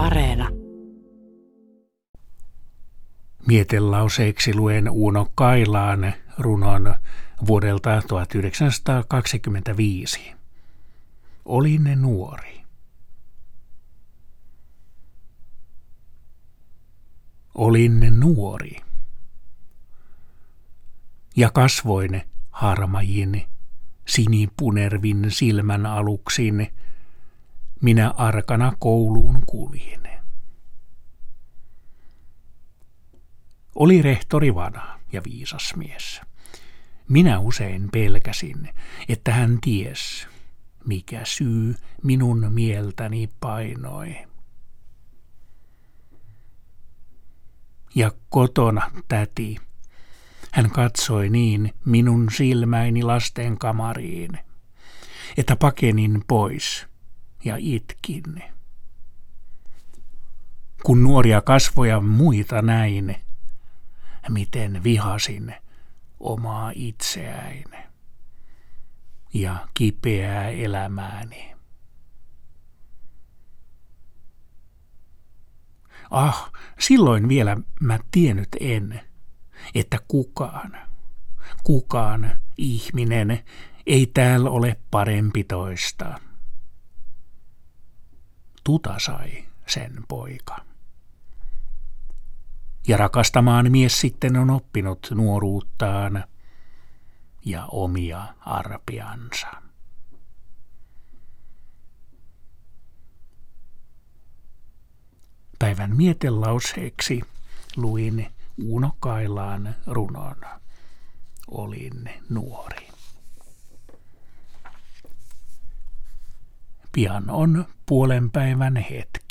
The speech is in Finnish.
Areena. Mietelauseeksi luen Uno Kailaan runon vuodelta 1925. Olin nuori. Olin nuori. Ja kasvoin harmajin, sinipunervin silmän aluksin, minä arkana kouluun kuljin. Oli rehtori vana ja viisas mies. Minä usein pelkäsin, että hän ties, mikä syy minun mieltäni painoi. Ja kotona täti, hän katsoi niin minun silmäini lasten kamariin, että pakenin pois ja itkin. Kun nuoria kasvoja muita näin, miten vihasin omaa itseäni ja kipeää elämääni. Ah, silloin vielä mä tiennyt en, että kukaan, kukaan ihminen ei täällä ole parempi toista. Tuta sai sen poika. Ja rakastamaan mies sitten on oppinut nuoruuttaan ja omia arpiansa. Päivän mietelauseeksi luin Uno Kailaan runon. Olin nuori. Pian on puolen päivän hetki.